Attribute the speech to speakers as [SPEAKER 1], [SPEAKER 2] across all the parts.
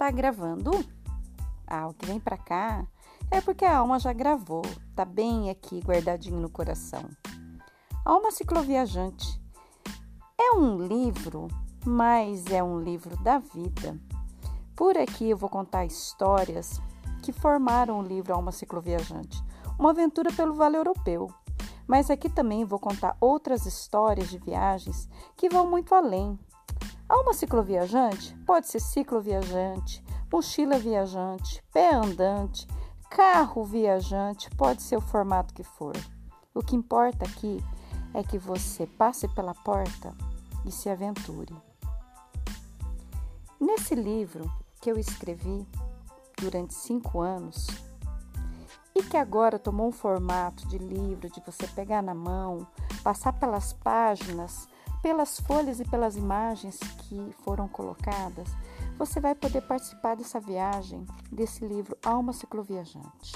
[SPEAKER 1] Tá gravando? Ah, o que vem pra cá é porque a alma já gravou, tá bem aqui guardadinho no coração. Alma Cicloviajante é um livro, mas é um livro da vida. Por aqui eu vou contar histórias que formaram o livro Alma Cicloviajante, uma aventura pelo Vale Europeu. Mas aqui também vou contar outras histórias de viagens que vão muito além Alma cicloviajante pode ser cicloviajante, mochila viajante, pé andante, carro viajante, pode ser o formato que for. O que importa aqui é que você passe pela porta e se aventure. Nesse livro que eu escrevi durante cinco anos e que agora tomou um formato de livro de você pegar na mão, passar pelas páginas pelas folhas e pelas imagens que foram colocadas, você vai poder participar dessa viagem, desse livro Alma Cicloviajante.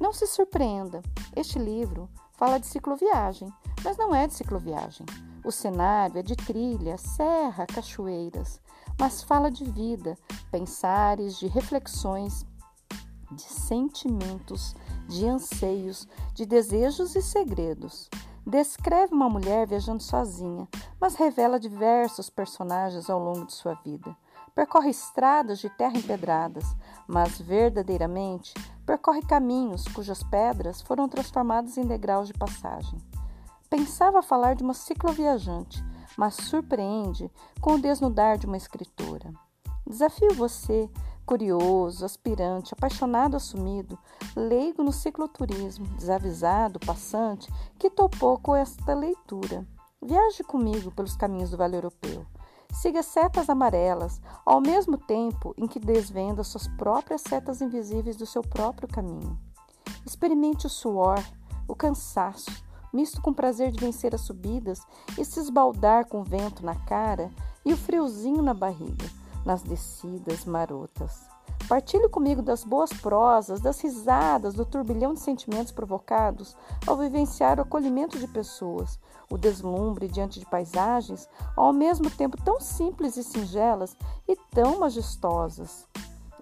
[SPEAKER 1] Não se surpreenda, este livro fala de cicloviagem, mas não é de cicloviagem. O cenário é de trilha, serra, cachoeiras, mas fala de vida, pensares, de reflexões, de sentimentos, de anseios, de desejos e segredos. Descreve uma mulher viajando sozinha, mas revela diversos personagens ao longo de sua vida. Percorre estradas de terra empedradas, mas verdadeiramente percorre caminhos cujas pedras foram transformadas em degraus de passagem. Pensava falar de uma cicloviajante, mas surpreende com o desnudar de uma escritora. Desafio você curioso, aspirante, apaixonado assumido, leigo no cicloturismo, desavisado, passante, que topou com esta leitura. Viaje comigo pelos caminhos do Vale Europeu. Siga setas amarelas, ao mesmo tempo em que desvenda suas próprias setas invisíveis do seu próprio caminho. Experimente o suor, o cansaço, misto com o prazer de vencer as subidas e se esbaldar com o vento na cara e o friozinho na barriga nas descidas marotas. Partilhe comigo das boas prosas, das risadas, do turbilhão de sentimentos provocados ao vivenciar o acolhimento de pessoas, o deslumbre diante de paisagens ao mesmo tempo tão simples e singelas e tão majestosas.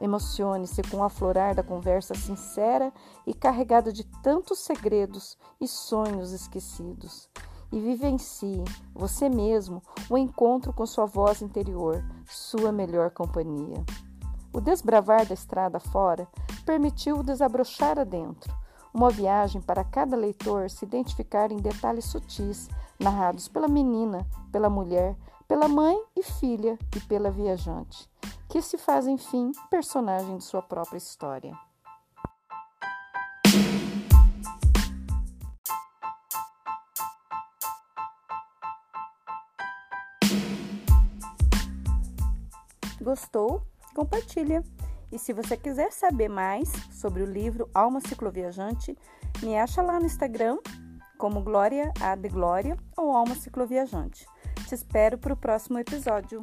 [SPEAKER 1] Emocione-se com o aflorar da conversa sincera e carregada de tantos segredos e sonhos esquecidos e vivencie você mesmo o encontro com sua voz interior, sua melhor companhia. O desbravar da estrada fora permitiu desabrochar adentro, uma viagem para cada leitor se identificar em detalhes sutis, narrados pela menina, pela mulher, pela mãe e filha e pela viajante, que se faz, enfim, personagem de sua própria história. Gostou? Compartilha. E se você quiser saber mais sobre o livro Alma Cicloviajante, me acha lá no Instagram como Glória A de Glória ou Alma Cicloviajante. Te espero para o próximo episódio.